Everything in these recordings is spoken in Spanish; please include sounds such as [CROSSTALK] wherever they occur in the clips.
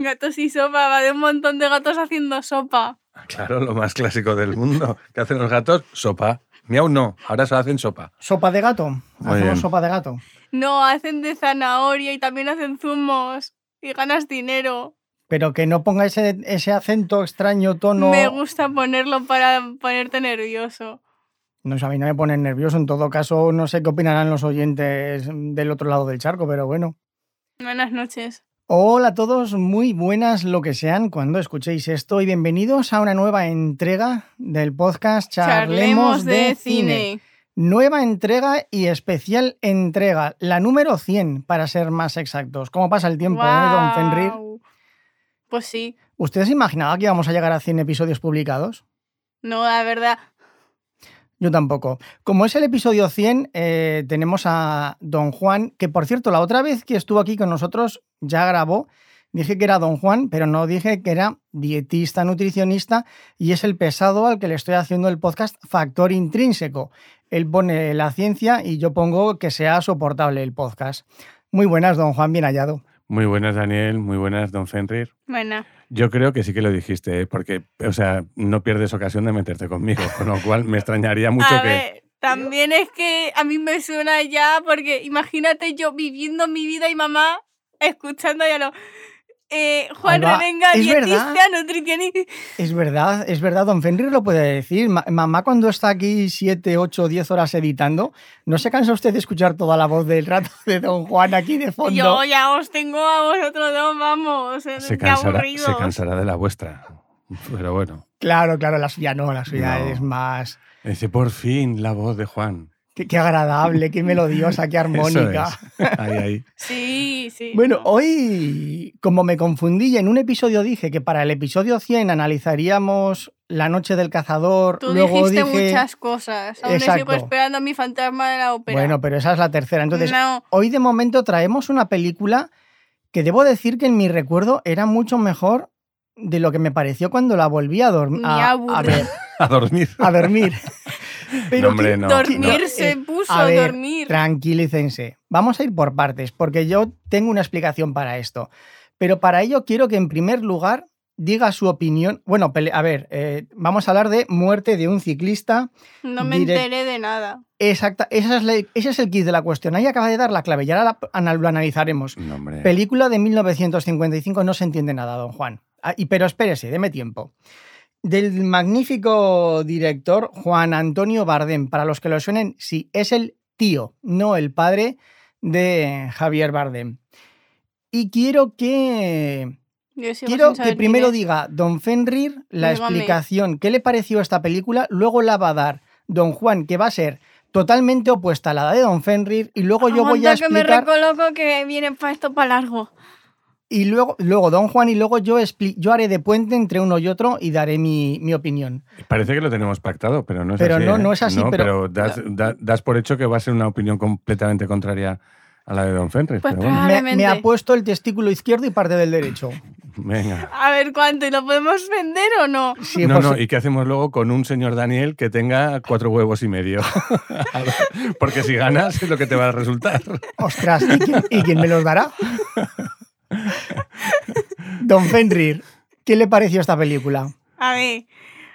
Gatos y sopa, va de un montón de gatos haciendo sopa. Claro, lo más clásico del mundo. ¿Qué hacen los gatos? Sopa. Miau no, ahora se hacen sopa. ¿Sopa de gato? Muy Hacemos bien. sopa de gato. No, hacen de zanahoria y también hacen zumos y ganas dinero. Pero que no ponga ese, ese acento extraño, tono. Me gusta ponerlo para ponerte nervioso. No sé, a mí no me pone nervioso. En todo caso, no sé qué opinarán los oyentes del otro lado del charco, pero bueno. Buenas noches. Hola a todos, muy buenas lo que sean cuando escuchéis esto y bienvenidos a una nueva entrega del podcast Charlemos, de, cine. Nueva entrega y especial entrega, la número 100 para ser más exactos. ¿Cómo pasa el tiempo, eh, don Fenrir? Pues sí. ¿Usted se imaginaba que íbamos a llegar a 100 episodios publicados? No, la verdad. Yo tampoco. Como es el episodio 100, eh, tenemos a Don Juan, que por cierto, la otra vez que estuvo aquí con nosotros ya grabó. Dije que era Don Juan, pero no dije que era dietista, nutricionista y es el pesado al que le estoy haciendo el podcast Factor Intrínseco. Él pone la ciencia y yo pongo que sea soportable el podcast. Muy buenas, Don Juan, bien hallado. Muy buenas, Daniel. Muy buenas, don Fenrir. Bueno, Yo creo que sí que lo dijiste, ¿eh? porque, o sea, no pierdes ocasión de meterte conmigo, con lo cual me extrañaría [LAUGHS] mucho a que... ver, también es que a mí me suena ya, porque imagínate yo viviendo mi vida y mamá escuchando ya lo. Eh, Juan. Revenga, Es dietista, verdad. nutricionista. Es verdad, es verdad, Don Fenrir lo puede decir. Ma- mamá cuando está aquí 7, 8, 10 horas editando, ¿no se cansa usted de escuchar toda la voz del rato de Don Juan aquí de fondo? Yo ya os tengo a vosotros dos, vamos. eh, Se qué cansará, se cansará de la vuestra. Pero bueno. Claro, claro, la suya no, la suya No. es más... Dice, por fin, la voz de Juan. Qué, qué agradable, qué melodiosa, qué [LAUGHS] Eso armónica. es. Ahí, ahí. Sí, sí. Bueno, hoy, como me confundí y en un episodio dije que para el episodio 100 analizaríamos La Noche del Cazador, Tú luego dijiste dije... muchas cosas. Aún Exacto. sigo esperando a mi fantasma de la ópera. Bueno, pero esa es la tercera. Entonces, no, hoy de momento traemos una película que debo decir que en mi recuerdo era mucho mejor de lo que me pareció cuando la volví a, dorm- Me a, a ver, [LAUGHS] A dormir. a dormir. [LAUGHS] Pero No, hombre, que- no. dormir no, se eh, puso a ver, dormir. Tranquilícense. Vamos a ir por partes, porque yo tengo una explicación para esto. Pero para ello quiero que en primer lugar diga su opinión. Bueno, a ver, eh, vamos a hablar de muerte de un ciclista. No me direct- enteré de nada. Exacta, esa es la- ese es el kit de la cuestión. Ahí acaba de dar la clave y ahora la- lo analizaremos. No. Película de 1955, no se entiende nada, don Juan. Ah, y, pero espérese, deme tiempo. Del magnífico director Juan Antonio Bardem, para los que lo suenen, sí, es el tío, no el padre de Javier Bardem. Y quiero que quiero que primero diga don Fenrir la explicación, qué le pareció esta película, luego la va a dar don Juan, que va a ser totalmente opuesta a la de don Fenrir, y luego yo voy a Aguanta que me explicar recoloco que viene para esto para largo. Y luego, luego don Juan y luego yo, expli- yo haré de puente entre uno y otro y daré mi, mi opinión. Parece que lo tenemos pactado, pero no es Pero así. no, ¿eh? no es así, pero- das, da- das por hecho que va a ser una opinión completamente contraria a la de Don Fenrir. Pues pero bueno, Me, me ha puesto el testículo izquierdo y parte del derecho. [LAUGHS] venga. A ver cuánto, ¿y lo podemos vender o no? Sí, no, por no, ¿y qué hacemos luego con un señor Daniel que tenga cuatro huevos y medio? [LAUGHS] Porque si ganas es lo que te va a resultar. Ostras, ¿y quién, y quién me los dará? [LAUGHS] Don Fenrir, ¿qué le pareció esta película? A ver,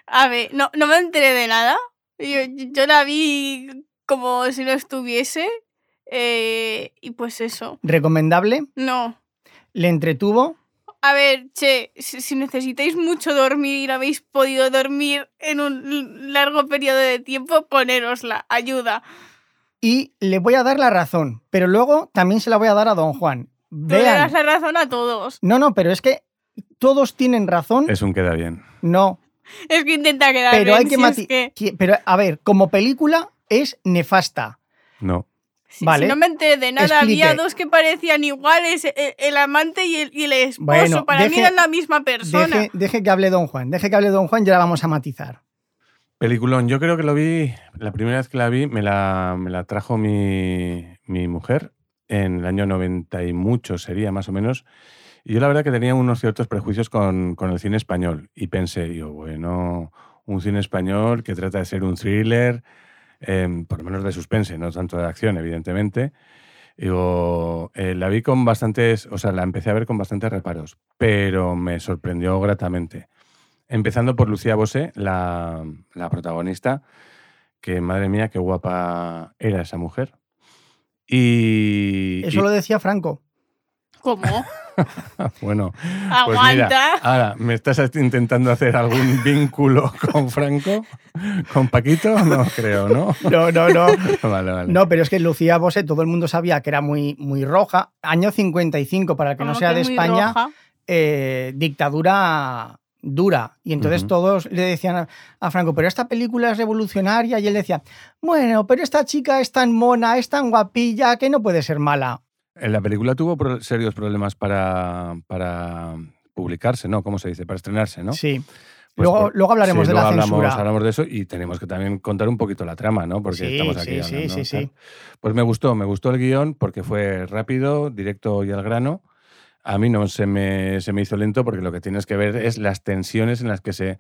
a ver, no, no me enteré de nada. Yo, yo la vi como si no estuviese. eh, y pues eso. ¿Recomendable? No. ¿Le entretuvo? A ver, che, si, si necesitáis mucho dormir y no habéis podido dormir en un largo periodo de tiempo, ponérosla. Ayuda. Y le voy a dar la razón, pero luego también se la voy a dar a Don Juan. Tú le Vean. das la razón a todos. No, no, pero es que todos tienen razón. Es un queda bien. No, Es que intenta quedar pero bien, hay que si mati- es que- que- Pero a ver, como película es nefasta. No. Si, Vale. si no me enteré de nada, había dos que parecían iguales, el, el amante y el, y el esposo. Bueno, Para mí eran la misma persona. Deje, deje que hable Don Juan, deje que hable Don Juan y ya la vamos a matizar. Peliculón, yo creo que lo vi, la primera vez que la vi me la, me la trajo mi, mi mujer en el año 90 y mucho sería más o menos. Y yo la verdad que tenía unos ciertos prejuicios con, con el cine español. Y pensé, yo, bueno, un cine español que trata de ser un thriller, em, por lo menos de suspense, no tanto de acción, evidentemente. Digo, eh, la vi con bastantes, o sea, la empecé a ver con bastantes reparos, pero me sorprendió gratamente. Empezando por Lucía Bosé, la, la protagonista, que madre mía, qué guapa era esa mujer. Y, Eso y- lo decía Franco. ¿Cómo? [LAUGHS] bueno, pues mira, Aguanta. ahora, ¿me estás intentando hacer algún [LAUGHS] vínculo con Franco? ¿Con Paquito? No creo, ¿no? [LAUGHS] No, no, no. Vale, vale. No, pero es que Lucía Bosé, todo el mundo sabía que era muy, muy roja. Año 55, para el que no Como sea de España, roja. eh, dictadura dura. Y entonces todos le decían a, a Franco, pero esta película es revolucionaria. Y él decía, bueno, pero esta chica es tan mona, es tan guapilla, que no puede ser mala. En la película tuvo pro- serios problemas para, para publicarse, ¿no? ¿Cómo se dice? Para estrenarse, ¿no? Sí. Pues luego, por- luego hablaremos Sí, de la hablamos, censura. hablamos de eso y tenemos que también contar un poquito la trama, ¿no? Porque Sí, estamos aquí sí, sí, hablando, sí, sí. Pues me gustó, me gustó el guion porque fue rápido, directo y al grano. A mí no se me, se me hizo lento porque lo que tienes que ver es las tensiones en las que se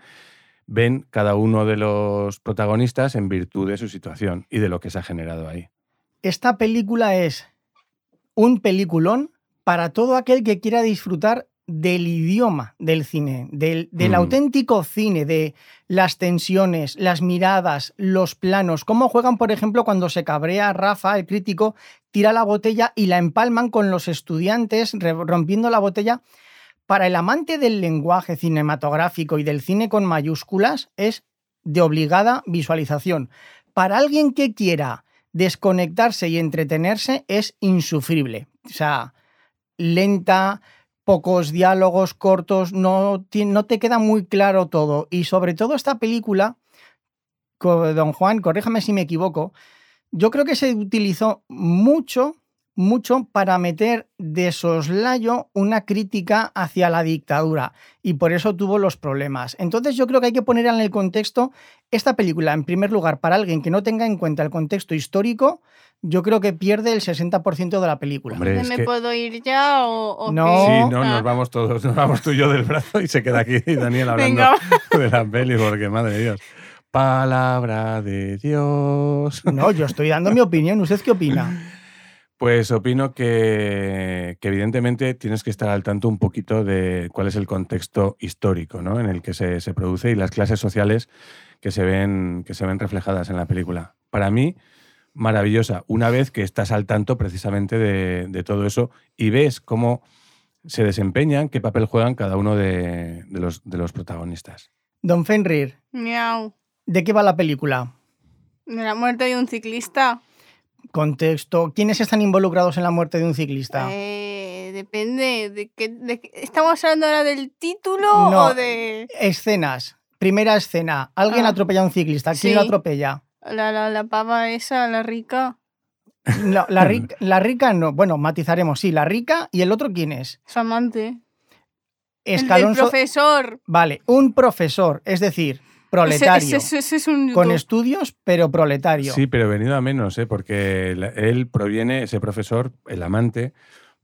ven cada uno de los protagonistas en virtud de su situación y de lo que se ha generado ahí. Esta película es un peliculón para todo aquel que quiera disfrutar del idioma del cine, del, del Mm. auténtico cine, de las tensiones, las miradas, los planos, cómo juegan, por ejemplo, cuando se cabrea Rafa, el crítico, tira la botella y la empalman con los estudiantes, rompiendo la botella. Para el amante del lenguaje cinematográfico y del cine con mayúsculas es de obligada visualización. Para alguien que quiera desconectarse y entretenerse es insufrible. O sea, lenta, pocos diálogos cortos, no, no te queda muy claro todo. Y sobre todo esta película, don Juan, corríjame si me equivoco, yo creo que se utilizó mucho, mucho para meter de soslayo una crítica hacia la dictadura y por eso tuvo los problemas. Entonces yo creo que hay que poner en el contexto esta película, en primer lugar, para alguien que no tenga en cuenta el contexto histórico, yo creo que pierde el 60% de la película. Hombre, ¿Me que- puedo ir ya o, o No. Sí, no, Ah. nos vamos todos, nos vamos tú y yo del brazo y se queda aquí [LAUGHS] Daniel hablando Venga. de la peli, porque madre de Dios. Palabra de Dios. No, yo estoy dando mi opinión. ¿Usted qué opina? Pues opino que, que evidentemente tienes que estar al tanto un poquito de cuál es el contexto histórico ¿no? en el que se, se produce y las clases sociales que se, ven, que se ven reflejadas en la película. Para mí, maravillosa, una vez que estás al tanto precisamente de, de todo eso y ves cómo se desempeñan, qué papel juegan cada uno de, de los, de los protagonistas. Don Fenrir, Miau. ¿de qué va la película? De la muerte de un ciclista. Contexto. ¿Quiénes están involucrados en la muerte de un ciclista? Eh, depende de qué, de qué- ¿Estamos hablando ahora del título No. o de Escenas. Primera escena. Alguien Ah. atropella a un ciclista. ¿Quién Sí. lo atropella? La, la, la pava esa, la rica? No, la, [LAUGHS] rica, la rica no. Bueno, matizaremos. Sí, la rica. ¿Y el otro quién es? Su amante. El, el Escalón. so- profesor. Vale, un profesor. Es decir, proletario. Ese, ese- ese es un Con estudios, pero proletario. Sí, pero venido a menos, ¿eh? porque él proviene, ese profesor, el amante,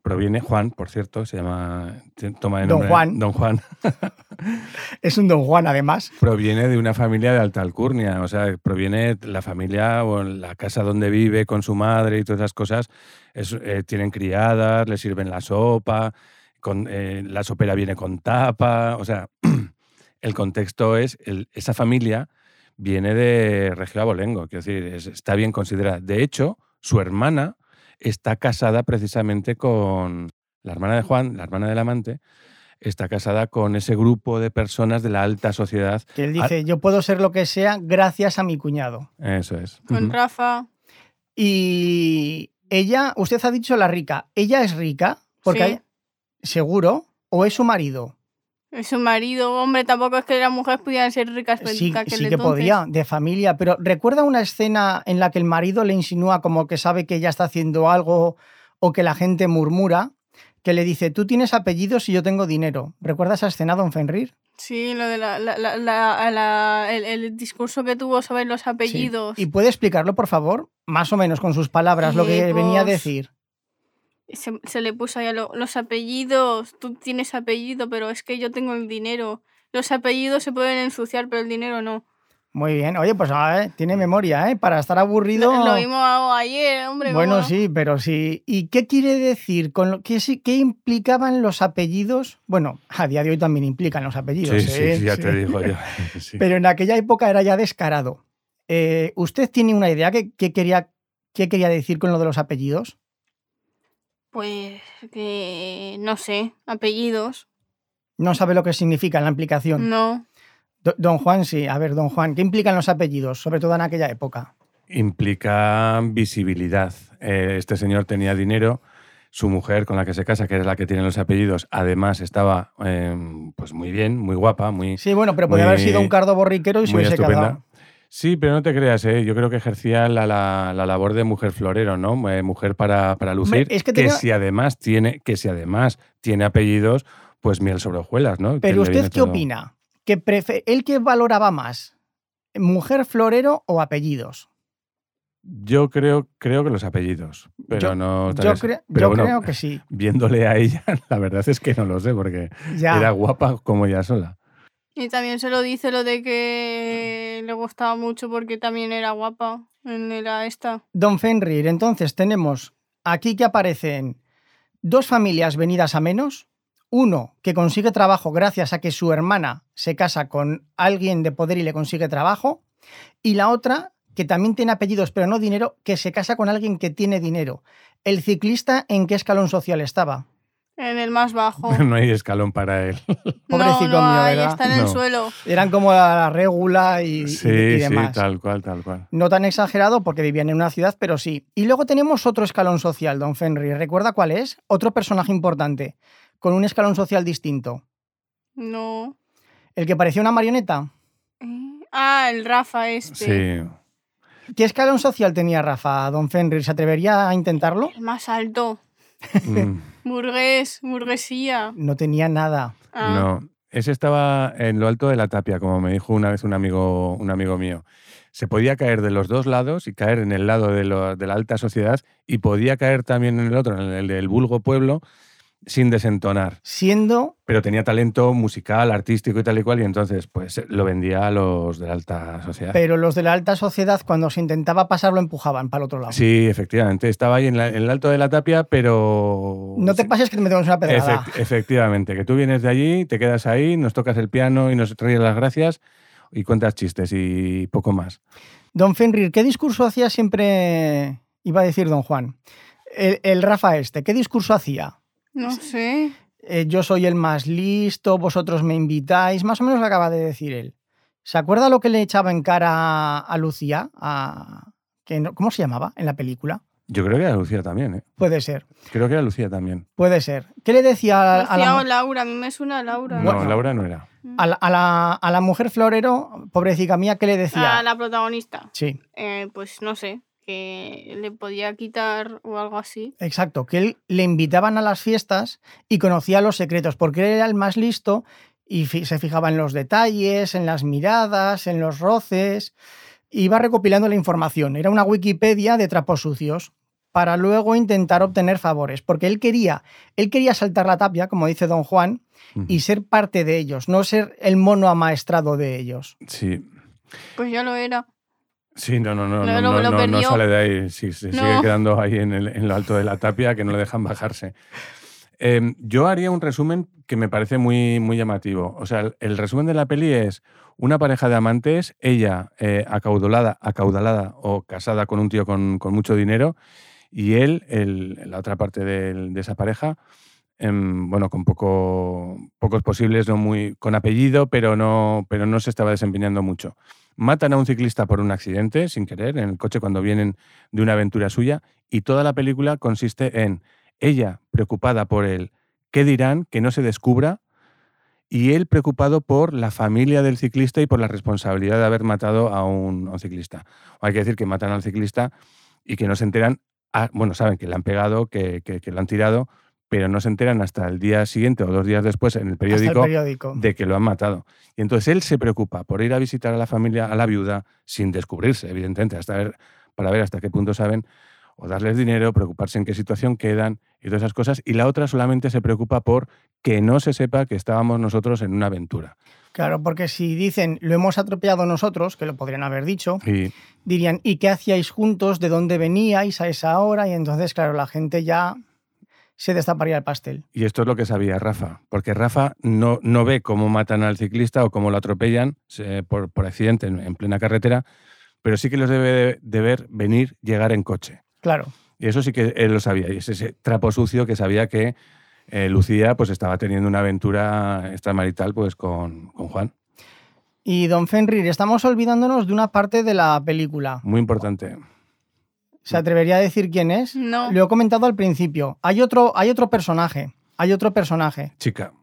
proviene, Juan, por cierto, se llama, toma de Don nombre, Juan. Don Juan, [LAUGHS] Es un don Juan, además. proviene de una familia de alta alcurnia, o sea, proviene la familia o la casa donde vive con su madre y todas esas cosas, es- eh, tienen criadas, le sirven la sopa, con, eh, la sopera viene con tapa, o sea, [CLEARS THROAT] el contexto es, el- esa familia viene de Regio Abolengo, quiero decir, es- está bien considerada. De hecho, su hermana está casada precisamente con la hermana de Juan, la hermana del amante, está casada con ese grupo de personas de la alta sociedad. Que él dice, yo puedo ser lo que sea gracias a mi cuñado. Eso es. Con. Rafa. Y ella, usted ha dicho la rica. ¿Ella es rica? Porque Sí. hay- seguro. ¿O es su marido? Es su marido. Hombre, tampoco es que las mujeres pudieran ser ricas Sí, aquel sí que podía, de familia. Pero ¿recuerda una escena en la que el marido le insinúa como que sabe que ella está haciendo algo o que la gente murmura? Que le dice, tú tienes apellidos y yo tengo dinero. ¿Recuerda esa escena, don Fenrir? Sí, lo de la, la- la- la- la- el, el discurso que tuvo sobre los Sí. apellidos. ¿Y puede explicarlo, por favor? Más o menos con sus palabras, lo que venía a pues, decir. Se, se le puso ahí a lo- los apellidos. Tú tienes apellido, pero es que yo tengo el dinero. Los apellidos se pueden ensuciar, pero el dinero no. Muy bien. Oye, pues a ver, tiene memoria, ¿eh? Para estar aburrido. Lo, lo vimos ayer, hombre. Bueno, sí, pero sí. ¿Y qué quiere decir? Con lo, qué, sí- ¿Qué implicaban los apellidos? Bueno, a día de hoy también implican los apellidos. Sí, sí, ¿eh? sí, ya Sí. te digo yo. [LAUGHS] Sí. Pero en aquella época era ya descarado. Eh, ¿Usted tiene una idea qué qué quería, qué quería decir con lo de los apellidos? Pues que no sé, apellidos. No sabe lo que significa la implicación. No. Do- Don Juan, sí. A ver, don Juan, ¿qué implican los apellidos? Sobre todo en aquella época. Implica visibilidad. Eh, este señor tenía dinero, su mujer con la que se casa, que es la que tiene los apellidos, además estaba eh, pues muy bien, muy guapa, muy, Sí, bueno, pero podría haber sido un cardo borriquero y se hubiese estupenda. Sí, pero no te creas, ¿eh? yo creo que ejercía la, la- la labor de mujer florero, ¿no? Eh, mujer para, para lucir. es que que, si además tiene, que si además tiene apellidos, pues miel sobre hojuelas, ¿no? Que Pero usted, ¿qué todo- opina? ¿Que prefe- ¿Él qué valoraba más? ¿Mujer florero o apellidos? Yo creo, creo que los apellidos, pero Yo- no. Yo, cre- pero yo bueno, creo que sí. Viéndole a ella, [LAUGHS] la verdad es que no lo sé, porque Ya. era guapa como ella sola. Y también se lo dice lo de que le gustaba mucho porque también era guapa. Era esta. Don Fenrir, entonces tenemos aquí que aparecen dos familias venidas a menos. Uno que consigue trabajo gracias a que su hermana se casa con alguien de poder y le consigue trabajo. Y la otra que también tiene apellidos pero no dinero, que se casa con alguien que tiene dinero. ¿El ciclista en qué escalón social estaba? En el más bajo. [LAUGHS] No hay escalón para él. [LAUGHS] Pobrecito no, no mío, hay, ¿verdad? está en el suelo. Eran como la regula y, y- Sí, y sí, demás. tal cual, tal cual. No tan exagerado porque vivían en una ciudad, pero sí. Y luego tenemos otro escalón social, don Fenrir. ¿Recuerda cuál es? Otro personaje importante, con un escalón social distinto. No. El que parecía una marioneta. Eh, Ah, el Rafa este. Sí. ¿Qué escalón social tenía Rafa, don Fenrir? ¿Se atrevería a intentarlo? El más alto. Mm, Burgués, burguesía. No tenía nada. Ah, No, ese estaba en lo alto de la tapia, como me dijo una vez un amigo, un amigo mío. Se podía caer de los dos lados y caer en el lado de, lo- de la alta sociedad y podía caer también en el otro, en el del vulgo pueblo, sin desentonar. Siendo, Pero tenía talento musical, artístico y tal y cual, y entonces pues lo vendía a los de la alta sociedad. pero los de la alta sociedad, cuando se intentaba pasar, lo empujaban para el otro lado. Sí, efectivamente. Estaba ahí en, la- en el alto de la tapia, pero. No te pases que te metemos una pedrada. Efect- efectivamente, que tú vienes de allí, te quedas ahí, nos tocas el piano y nos traes las gracias y cuentas chistes y poco más. Don Fenrir, ¿qué discurso hacía siempre? Iba a decir don Juan. El, el Rafa este, ¿qué discurso hacía? No sé. Eh, yo soy el más listo, vosotros me invitáis, más o menos lo acaba de decir él. ¿Se acuerda lo que le echaba en cara a Lucía? A, que no- ¿Cómo se llamaba en la película? Yo creo que era Lucía también, ¿eh? Puede ser, Creo que era Lucía también. puede ser. ¿Qué le decía a, a Lucía o la, Laura, a mí me suena Laura. No, Bueno. Laura no era. a la- a la- a la mujer florero, pobrecita mía, qué le decía? A la protagonista. Sí, Eh, pues no sé, que le podía quitar o algo así. exacto, que él le invitaban a las fiestas y conocía los secretos, porque él era el más listo y fi- se fijaba en los detalles, en las miradas, en los roces, iba recopilando la información. Era una Wikipedia de trapos sucios para luego intentar obtener favores, porque él quería, él quería saltar la tapia, como dice don Juan, y ser parte de ellos, no ser el mono amaestrado de ellos. Sí. Pues ya lo era. Sí, no, no, no, no, no, no, sale de ahí. Sí, se sigue quedando ahí en, el- en lo alto de la tapia que no le dejan bajarse. Eh, yo haría un resumen que me parece muy, muy llamativo. O sea, el, el resumen de la peli es una pareja de amantes, ella eh, acaudalada, acaudalada o casada con un tío con, con mucho dinero y él, el- la otra parte del- de esa pareja, em, bueno, con poco, pocos posibles, no muy, con apellido, pero no, pero no se estaba desempeñando mucho. Matan a un ciclista por un accidente, sin querer, en el coche cuando vienen de una aventura suya, y toda la película consiste en ella preocupada por el qué dirán, que no se descubra, y él preocupado por la familia del ciclista y por la responsabilidad de haber matado a un, a ciclista. Hay que decir que matan al ciclista y que no se enteran, ah, bueno, saben que le han pegado, que, que, que lo han tirado, pero no se enteran hasta el día siguiente o dos días después en el periódico de que lo han matado. Y entonces él se preocupa por ir a visitar a la familia, a la viuda, sin descubrirse, evidentemente, hasta ver, para ver hasta qué punto saben, o darles dinero, preocuparse en qué situación quedan. y todas esas cosas, y la otra solamente se preocupa por que no se sepa que estábamos nosotros en una aventura. Claro, porque si dicen lo hemos atropellado nosotros, que lo podrían haber dicho, dirían ¿y qué hacíais juntos? ¿De dónde veníais a esa hora? Y entonces, claro, la gente ya se destaparía el pastel. Y esto es lo que sabía Rafa, porque Rafa no, no ve cómo matan al ciclista o cómo lo atropellan por, por accidente en, en plena carretera, pero sí que los debe de, de ver venir, llegar en coche. Claro. Y eso sí que él lo sabía, y es ese trapo sucio que sabía que eh, Lucía pues estaba teniendo una aventura extramarital pues con, con Juan. Y don Fenrir, estamos olvidándonos de una parte de la película. Muy importante. ¿Se atrevería a decir quién es? No. Lo he comentado al principio. Hay otro, hay otro personaje. Hay otro personaje. Chica.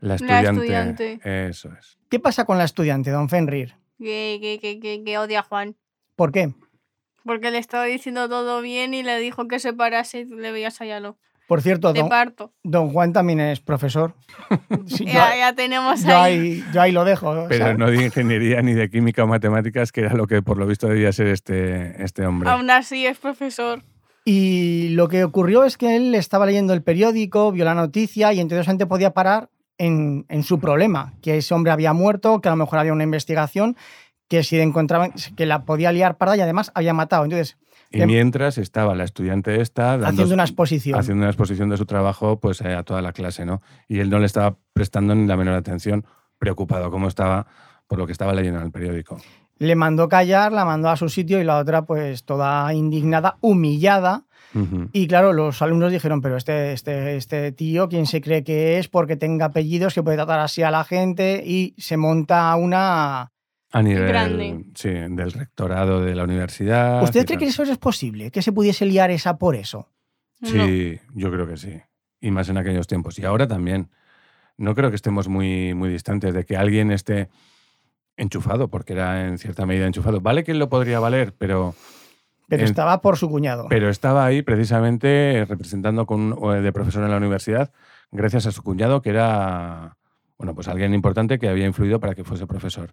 La La estudiante. Eso es. ¿Qué pasa con la estudiante, don Fenrir? Que, que, que, que, que odia a Juan. ¿Por qué? Porque le estaba diciendo todo bien y le dijo que se parase y le veías allá lo. Por cierto, don, parto. don Juan también es profesor. [LAUGHS] Sí, yo, Ya, ya tenemos yo ahí. ahí, yo ahí lo dejo. o Pero sea, no de ingeniería ni de química o matemáticas, que era lo que por lo visto debía ser este, este hombre. Aún así es profesor. Y lo que ocurrió es que él estaba leyendo el periódico, vio la noticia y entonces gente podía parar en, en su problema, que ese hombre había muerto, que a lo mejor había una investigación, que si encontraban, que la podía liar parda y además había matado. Entonces, Y mientras estaba la estudiante esta dando, haciendo una exposición. haciendo una exposición de su trabajo pues, eh, a toda la clase, ¿no? Y él no le estaba prestando ni la menor atención, preocupado como estaba por lo que estaba leyendo en el periódico. Le mandó callar, la mandó a su sitio y la otra pues toda indignada, humillada. Y claro, los alumnos dijeron, pero este, este, este tío, ¿quién se cree que es? Porque tenga apellidos, que puede tratar así a la gente y se monta una... A nivel Grande. sí, del rectorado de la universidad. ¿Usted cree tal. que eso es posible? ¿Que se pudiese liar esa por eso? No. Sí, yo creo que sí. Y más en aquellos tiempos. Y ahora también. No creo que estemos muy, muy distantes de que alguien esté enchufado, porque era en cierta medida enchufado. Vale que él lo podría valer, pero, Pero En- estaba por su cuñado. pero estaba ahí precisamente representando con, de profesor en la universidad, gracias a su cuñado, que era bueno, pues alguien importante que había influido para que fuese profesor.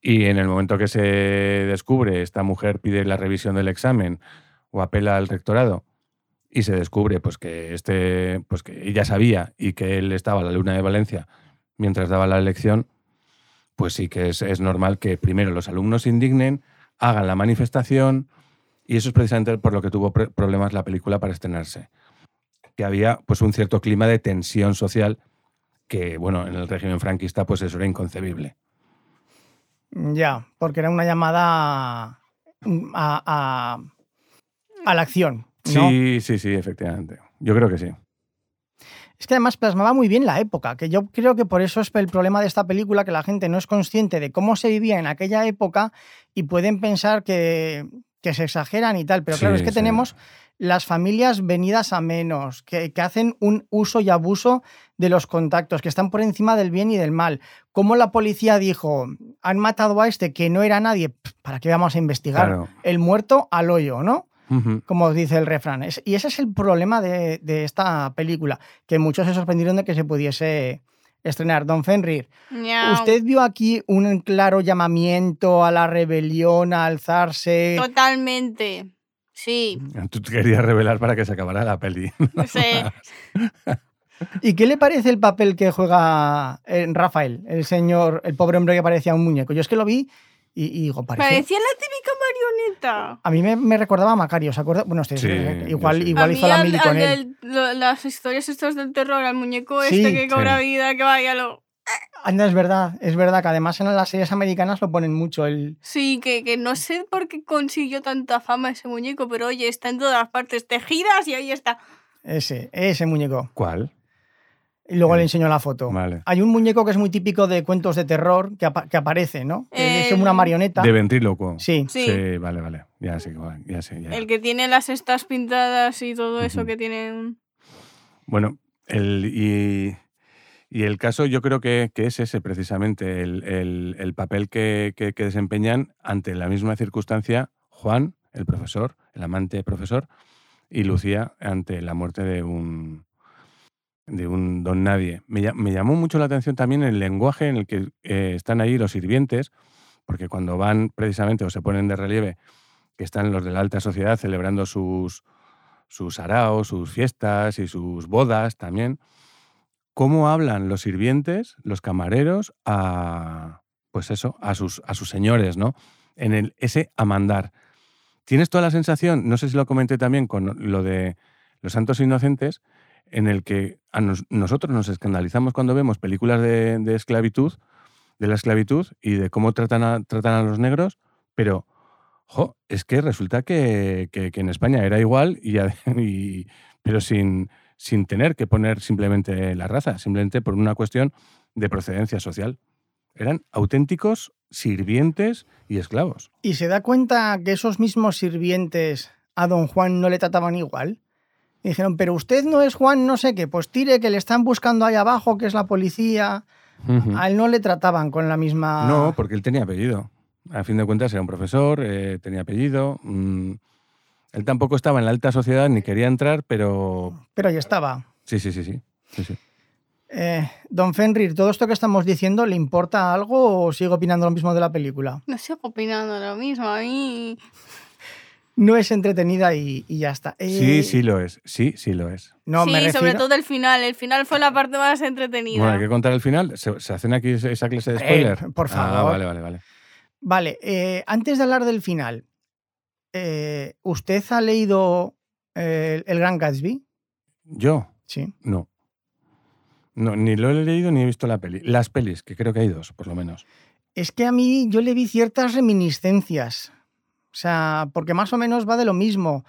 Y en el momento que se descubre, esta mujer pide la revisión del examen o apela al rectorado y se descubre pues que este pues que ella sabía y que él estaba a la luna de Valencia mientras daba la lección, pues sí que es, es normal que primero los alumnos se indignen, hagan la manifestación y eso es precisamente por lo que tuvo problemas la película para estrenarse. Que había pues un cierto clima de tensión social que, bueno, en el régimen franquista pues eso era inconcebible. Ya, porque era una llamada mm, a, a- a la acción. ¿no? Sí, sí, sí, efectivamente. Yo creo que sí. Es que además plasmaba muy bien la época, que yo creo que por eso es el problema de esta película, que la gente no es consciente de cómo se vivía en aquella época y pueden pensar que, que se exageran y tal. Pero claro, Sí, es que sí. tenemos las familias venidas a menos, que, que hacen un uso y abuso de los contactos, que están por encima del bien y del mal. Como la policía dijo, han matado a este que no era nadie, ¿para qué vamos a investigar? Claro. El muerto al hoyo, ¿no? Como dice el refrán. Es- y ese es el problema de, de esta película, que muchos se sorprendieron de que se pudiese estrenar. Don Fenrir. ¿usted vio aquí un claro llamamiento a la rebelión, a alzarse? Totalmente. Sí. Tú te querías revelar para que se acabara la peli. sí. [LAUGHS] ¿Y qué le parece el papel que juega eh, Rafael, el señor, el pobre hombre que parecía un muñeco? Yo es que lo vi y, y digo, parece... Parecía la típica marioneta. A mí me, me recordaba a Macario, ¿se acuerda? Bueno, usted Sí, igual, sí. igual a hizo mí la al- mili al con él. del- lo- las historias estas del terror, al muñeco Sí, este que cobra sí. vida, que vaya lo... Anda, es verdad, es verdad que además en las series americanas lo ponen mucho el, Sí, que, que no sé por qué consiguió tanta fama ese muñeco, pero oye, está en todas partes. Te giras y ahí está. ese, ese muñeco. ¿Cuál? Y luego Sí. le enseño la foto. Vale. Hay un muñeco que es muy típico de cuentos de terror que, apa- que aparece, ¿no? Es como una El- marioneta. De ventrílocuo. Sí. Sí. vale, vale. Ya sé, ya sé. ya. El que tiene las estas pintadas y todo eso que tiene. Bueno, el, y, y el caso yo creo que, que es ese precisamente, el, el- el papel que, que- que desempeñan ante la misma circunstancia Juan, el profesor, el amante profesor, y Lucía ante la muerte de un, de un don nadie. Me, lla- me llamó mucho la atención también el lenguaje en el que eh, están ahí los sirvientes, porque cuando van precisamente o se ponen de relieve que están los de la alta sociedad celebrando sus, sus araos, sus fiestas y sus bodas también, cómo hablan los sirvientes, los camareros, a, pues eso, a sus, a sus señores, ¿no? En el, ese amandar. Tienes toda la sensación, no sé si lo comenté también con lo de los santos inocentes, en el que nosotros nos escandalizamos cuando vemos películas de, esclavitud, de la esclavitud y de cómo tratan a, los negros, pero, es que resulta que, en España era igual, [LAUGHS] y- pero sin, sin tener que poner simplemente la raza, simplemente por una cuestión de procedencia social. Eran auténticos sirvientes y esclavos. ¿Y se da cuenta que esos mismos sirvientes a don Juan no le trataban igual? Y dijeron, pero usted no es Juan no sé qué, pues tire que le están buscando ahí abajo, que es la policía. Ujú. A él no le trataban con la misma... No, porque él tenía apellido. A fin de cuentas era un profesor, eh, tenía apellido. mm, él tampoco estaba en la alta sociedad ni quería entrar, pero Pero ahí estaba. sí, sí, sí, sí. sí, sí. Eh, don Fenrir, ¿todo esto que estamos diciendo le importa algo o sigue opinando lo mismo de la película? No sigo opinando lo mismo. A mí. No es entretenida y, y ya está. Sí, Eh, sí lo es. Sí, sí lo es. No, sí, me refiero... sobre todo el final. El final fue la parte más entretenida. Bueno, hay que contar el final. ¿Se, se hacen aquí esa clase de Eh, spoiler? por Ah, favor. vale, vale, vale. Vale, eh, antes de hablar del final, eh, ¿usted ha leído El Gran Gatsby? Yo, Sí. no. No, ni lo he leído ni he visto la peli. Las pelis, que creo que hay dos, por lo menos. Es que a mí yo le vi ciertas reminiscencias. O sea, porque más o menos va de lo mismo.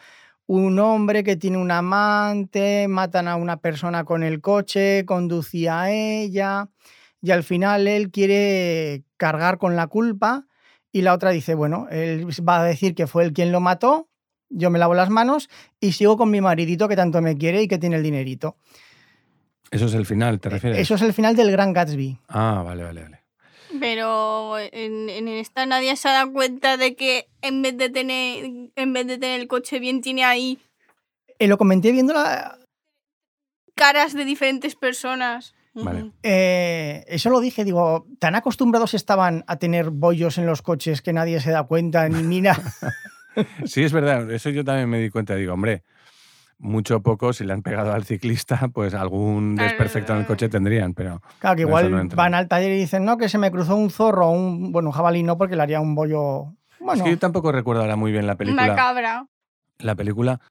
Un hombre que tiene un amante, matan a una persona con el coche, conducía a ella y al final él quiere cargar con la culpa y la otra dice, bueno, él va a decir que fue él quien lo mató, yo me lavo las manos y sigo con mi maridito que tanto me quiere y que tiene el dinerito. Eso es el final, ¿te refieres? Eh, Eso es el final del Gran Gatsby. Ah, vale, vale, vale. Pero en, en esta nadie se ha dado cuenta de que en vez de tener, en vez de tener el coche bien, tiene ahí Eh, lo comenté viendo la, caras de diferentes personas. Vale. Eh, eso lo dije, digo, tan acostumbrados estaban a tener bollos en los coches que nadie se da cuenta ni mira. [LAUGHS] Sí, es verdad. Eso yo también me di cuenta. Digo, hombre, mucho o poco, si le han pegado al ciclista, pues algún desperfecto en el coche tendrían, pero Claro, que igual no van al taller y dicen, no, que se me cruzó un zorro, o un, bueno, un jabalí no, porque le haría un bollo. Bueno, es que yo tampoco recuerdo ahora muy bien la Una película. cabra. La película,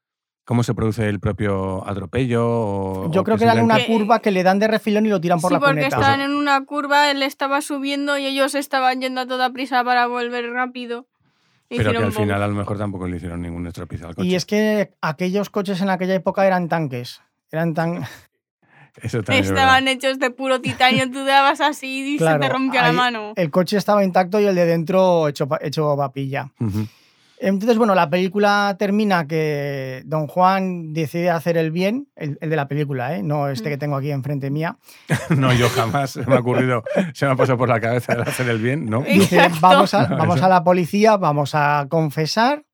cómo se produce el propio atropello. O, yo o creo que dan una curva que le dan de refilón y lo tiran por Sí, la porque cuneta. estaban en una curva, él estaba subiendo y ellos estaban yendo a toda prisa para volver rápido. Pero que al final a lo mejor tampoco le hicieron ningún estropicio al coche. Y es que aquellos coches en aquella época eran tanques. Eran tan. [LAUGHS] Eso también es Estaban hechos de puro titanio, tú dabas así y se Claro, te rompía la mano. El coche estaba intacto y el de dentro hecho, hecho papilla. Ujú. Entonces, bueno, la película termina que Don Juan decide hacer el bien, el, el de la película, ¿eh? no este Mm. que tengo aquí enfrente mía. [LAUGHS] No, yo jamás se me ha ocurrido, se me ha pasado por la cabeza el hacer el bien, ¿no? [LAUGHS] Dice, vamos, a, No, [LAUGHS] vamos eso- a la policía, vamos a confesar.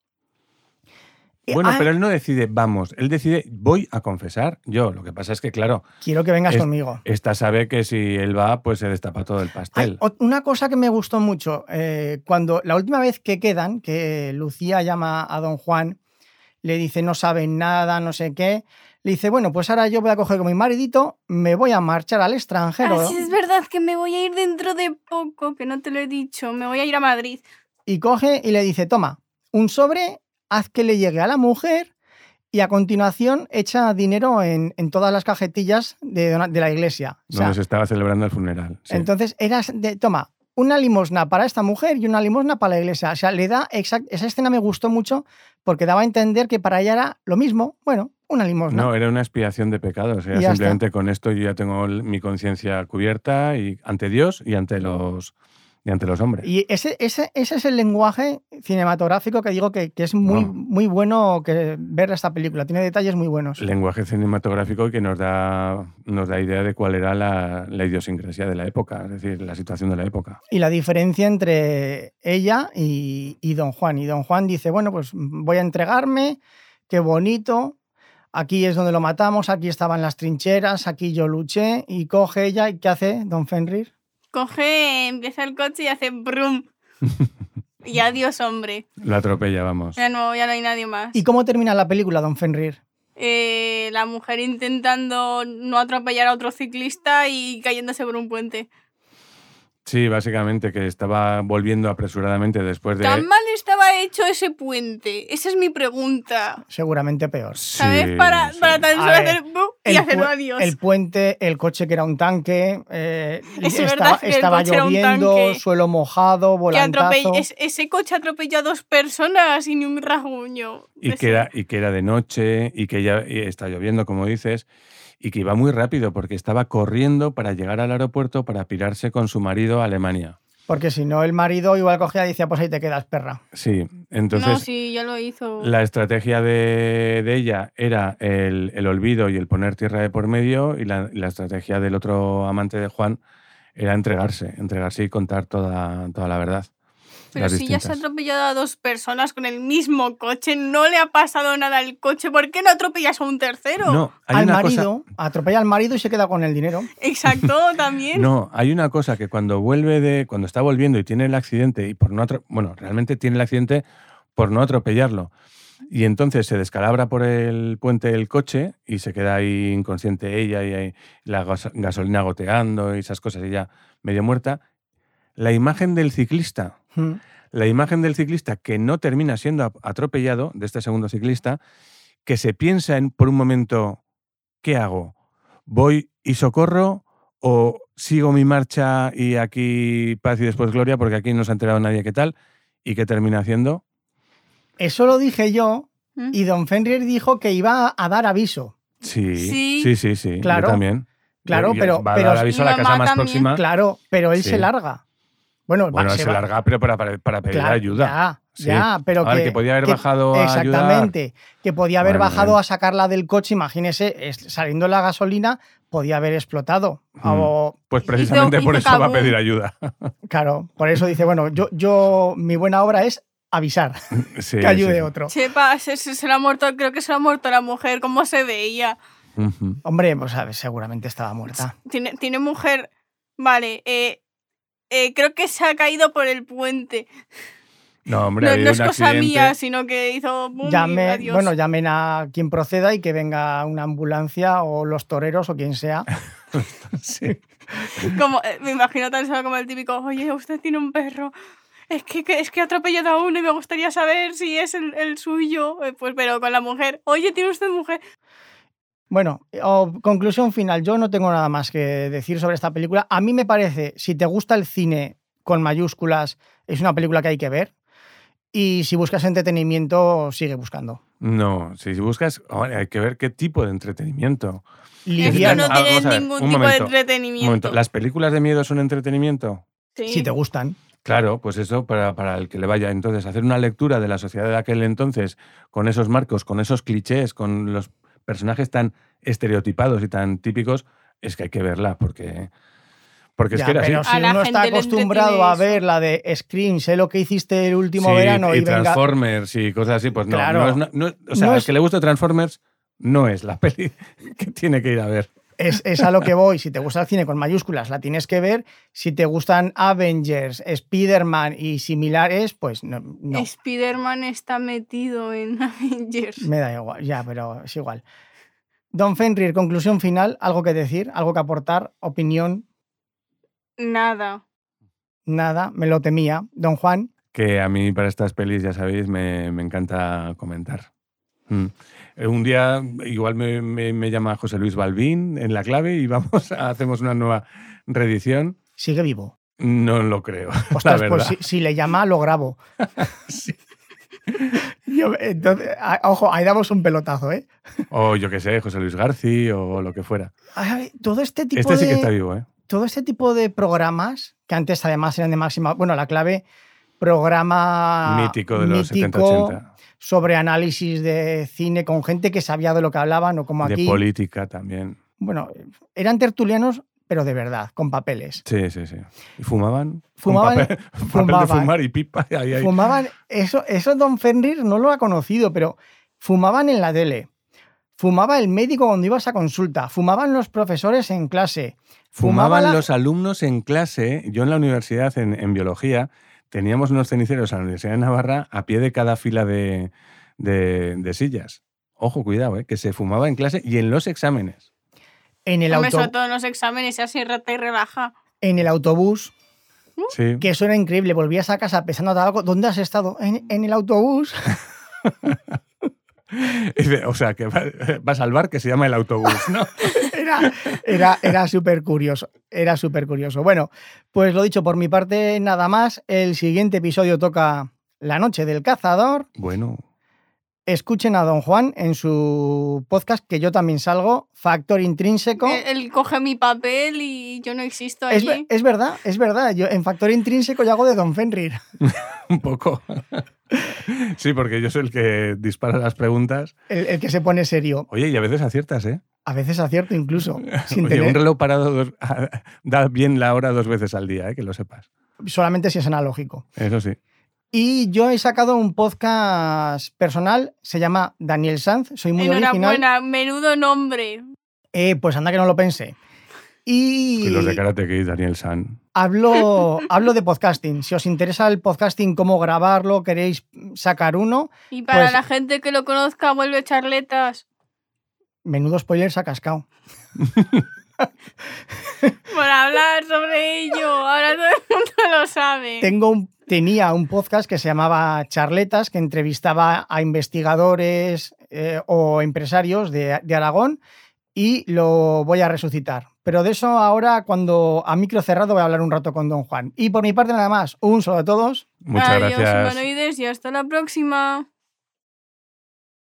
Y, Bueno, ah, pero él no decide, vamos, él decide, voy a confesar yo. Lo que pasa es que, claro, Quiero que vengas es- conmigo. esta sabe que si él va, pues se destapa todo el pastel. una cosa que me gustó mucho, eh, cuando la última vez que quedan, que Lucía llama a don Juan, le dice no saben nada, no sé qué, le dice, bueno, pues ahora yo voy a coger con mi maridito, me voy a marchar al extranjero Ah, sí, es verdad que me voy a ir dentro de poco, que no te lo he dicho. Me voy a ir a Madrid. y coge y le dice, toma, un sobre, haz que le llegue a la mujer y a continuación echa dinero en, en todas las cajetillas de, la iglesia. O sea, donde se estaba celebrando el funeral. sí. Entonces, eras de, toma, una limosna para esta mujer y una limosna para la iglesia. O sea, le da exact, esa escena me gustó mucho porque daba a entender que para ella era lo mismo, bueno, una limosna. No, era una expiación de pecados. Era simplemente con esto yo ya tengo mi conciencia cubierta y ante Dios y ante los y ante los hombres. Y ese, ese, ese es el lenguaje cinematográfico que digo que, que es muy, No. muy bueno que ver esta película. Tiene detalles muy buenos. Lenguaje cinematográfico que nos da, nos da idea de cuál era la, la idiosincrasia de la época, es decir, la situación de la época. Y la diferencia entre ella y, y don Juan. Y don Juan dice, bueno, pues voy a entregarme, qué bonito. Aquí es donde lo matamos, aquí estaban las trincheras, aquí yo luché. Y coge ella, ¿y qué hace don Fenrir? Coge, empieza el coche y hace brum. [LAUGHS] y adiós, hombre. La atropella, vamos. Ya no, ya no hay nadie más. ¿Y cómo termina la película, don Fenrir? eh, la mujer intentando no atropellar a otro ciclista y cayéndose por un puente. Sí, básicamente que estaba volviendo apresuradamente después de... ¿Tan mal estaba hecho ese puente? Esa es mi pregunta. Seguramente peor. ¿Sabes? Sí, para, sí. para tan solo A ver, y El, hacerlo adiós. el puente, el coche que era un tanque, eh, Es estaba, verdad que el estaba coche era un lloviendo, tanque. suelo mojado, volantazo. es- ese coche atropelló a dos personas y ni un rasguño. Y Ese- que, era, y que era de noche y que ya y está lloviendo, como dices, y que iba muy rápido porque estaba corriendo para llegar al aeropuerto para pirarse con su marido a Alemania. Porque si no, el marido igual cogía y decía, pues ahí te quedas, perra. Sí, entonces no, sí, ya lo hizo. la estrategia de, de ella era el, el olvido y el poner tierra de por medio y la, la estrategia del otro amante de Juan era entregarse, entregarse y contar toda, toda la verdad. Pero si ya se ha atropellado a dos personas con el mismo coche, no le ha pasado nada al coche, ¿por qué no atropellas a un tercero? No, hay al una marido, cosa... atropella al marido y se queda con el dinero. Exacto, [LAUGHS] también. No, hay una cosa que cuando vuelve de, cuando está volviendo y tiene el accidente y por no atro- bueno, realmente tiene el accidente por no atropellarlo. Y entonces se descalabra por el puente del coche y se queda ahí inconsciente ella y ahí la gas- gasolina goteando y esas cosas y ya medio muerta. La imagen del ciclista, Mm. la imagen del ciclista que no termina siendo atropellado, de este segundo ciclista, que se piensa en, por un momento, ¿qué hago? ¿Voy y socorro o sigo mi marcha y aquí paz y después gloria porque aquí no se ha enterado nadie qué tal? ¿Y qué termina haciendo? Eso lo dije yo ¿Mm? y don Fenrir dijo que iba a dar aviso. Sí, Sí. sí, sí, sí. yo Claro. también. Claro, pero- va a pero- dar aviso a la casa más también. próxima. Claro, pero él Sí. se larga. Bueno, va- Bueno, se, larga, pero para, para, pedir Claro, ayuda. Ya, Sí. ya, pero A ver, que, que podía haber bajado a ayudar. Exactamente, que podía haber Bueno, bajado bien. a sacarla del coche, imagínese, es- saliendo la gasolina, podía haber explotado. Mm. O, Pues Hizo- precisamente por hizo eso va a pedir ayuda. [LAUGHS] claro, por eso dice, bueno, yo, yo, mi buena obra es avisar, [LAUGHS] Sí, que ayude sí. otro. Chepa, se, se, se le ha muerto, creo que se le ha muerto la mujer, ¿cómo se veía? Ujú. Hombre, pues a ver, seguramente estaba muerta. Tiene, tiene mujer. Vale, eh, eh, creo que se ha caído por el puente. No, [LAUGHS] hombre, No, no es un cosa accidente. mía, sino que hizo boom y Llame, adiós. bueno, llamen a quien proceda y que venga una ambulancia o los toreros o quien sea. [LAUGHS] Sí. [LAUGHS] Como, eh, me imagino tan solo como el típico, oye, usted tiene un perro. Es que, que- es que ha atropellado a uno y me gustaría saber si es el, el suyo. Eh, Pues, pero con la mujer. Oye, ¿tiene usted mujer? Bueno, o conclusión final. Yo no tengo nada más que decir sobre esta película. A mí me parece, si te gusta el cine con mayúsculas, es una película que hay que ver. Y si buscas entretenimiento, sigue buscando. No, si buscas, ahora hay que ver qué tipo de entretenimiento. Es que Liviano, no tiene vamos a ver, ningún tipo momento, de entretenimiento. Un momento, ¿las películas de miedo son entretenimiento? Sí. si te gustan. Claro, pues eso para, para el que le vaya. Entonces, hacer una lectura de la sociedad de aquel entonces, con esos marcos, con esos clichés, con los personajes tan estereotipados y tan típicos, es que hay que verla, porque, porque es que era pero si uno está acostumbrado a ver la de Scream, sé lo que hiciste el último Sí, verano y, y venga. Transformers y cosas así, pues no. Claro. no es una- no es- o sea, No al es- que le guste Transformers no es la [LAUGHS] peli que tiene que ir a ver. Es, es a lo que voy. Si te gusta el cine con mayúsculas, la tienes que ver. Si te gustan Avengers, Spider-Man y similares, pues no. no. Spider-Man está metido en [LAUGHS] Avengers. Me da igual, ya, pero es igual. Don Fenrir, conclusión final, algo que decir, algo que aportar, opinión, Nada. nada, me lo temía. Don Juan, Que a mí para estas pelis, ya sabéis, me, me encanta comentar. Mm. Eh, Un día igual me, me- me llama José Luis Balbín en la clave y vamos, [LAUGHS] hacemos una nueva reedición. sigue vivo. No lo creo, [LAUGHS] Ostras, pues si, si le llama, lo grabo. [LAUGHS] Sí. Yo- entonces, a- ojo, ahí damos un pelotazo, ¿eh? O yo qué sé, José Luis García o lo que fuera. Ay, todo este tipo Este sí de... que está vivo, ¿eh? todo este tipo de programas, que antes además eran de máxima, bueno, la clave, programa Mítico de los mítico 70-80. Sobre análisis de cine con gente que sabía de lo que hablaban o como De aquí. política también. Bueno, eran tertulianos, pero de verdad, con papeles. Sí, sí, sí. ¿Y fumaban? Fumaban- papel, [LAUGHS] papel fumaban. de fumar y pipa. y ahí, ahí. Fumaban, eso, eso Don Fenrir no lo ha conocido, pero fumaban en la tele. Fumaba el médico cuando ibas a consulta, fumaban los profesores en clase, fumaba Fumaban la- los alumnos en clase. Yo en la universidad, en, en biología, teníamos unos ceniceros a la Universidad de Navarra a pie de cada fila de, de- de sillas. Ojo, cuidado, ¿eh? que se fumaba en clase y en los exámenes. En el, Hombre, auto- sobre todo en los exámenes, y así rata y relaja. en el autobús, Sí. que eso era increíble. Volvías a casa pensando algo. ¿Dónde has estado? En, en el autobús. [LAUGHS] O sea, que va, vas al bar que se llama el autobús, ¿no? [LAUGHS] Era, era, era súper curioso. Era súper curioso. Bueno, pues lo dicho, por mi parte, nada más. El siguiente episodio toca La Noche del Cazador. Bueno, Escuchen a Don Juan en su podcast, que yo también salgo, Factor Intrínseco. Él, él coge mi papel y yo no existo allí. es verdad, es verdad. Yo en Factor Intrínseco yo hago de Don Fenrir. [LAUGHS] un poco. Sí, porque yo soy el que dispara las preguntas. El, el que se pone serio. Oye, y a veces aciertas, ¿eh? A veces acierto incluso. [LAUGHS] Sin Oye, tener- un reloj parado dos- [LAUGHS] da bien la hora dos veces al día, ¿eh? que lo sepas. solamente si es analógico. Eso sí. Y yo he sacado un podcast personal, se llama Daniel Sanz, soy muy original. Enhorabuena, menudo nombre. Eh, pues anda que no lo pensé. Y Y los de Karate Kid, Daniel San. hablo, [LAUGHS] hablo de podcasting. Si os interesa el podcasting, cómo grabarlo, queréis sacar uno, Y para Pues- la gente que lo conozca, vuelve charletas. Menudo spoiler se ha cascado. [LAUGHS] Por hablar sobre ello. Ahora todo el mundo lo sabe. Tengo un- tenía un podcast que se llamaba Charletas, que entrevistaba a investigadores eh, o empresarios de, de Aragón y lo voy a resucitar. Pero de eso ahora, cuando a micro cerrado, voy a hablar un rato con don Juan. Y por mi parte nada más, un saludo a todos. Muchas Adiós, gracias. humanoides, y hasta la próxima.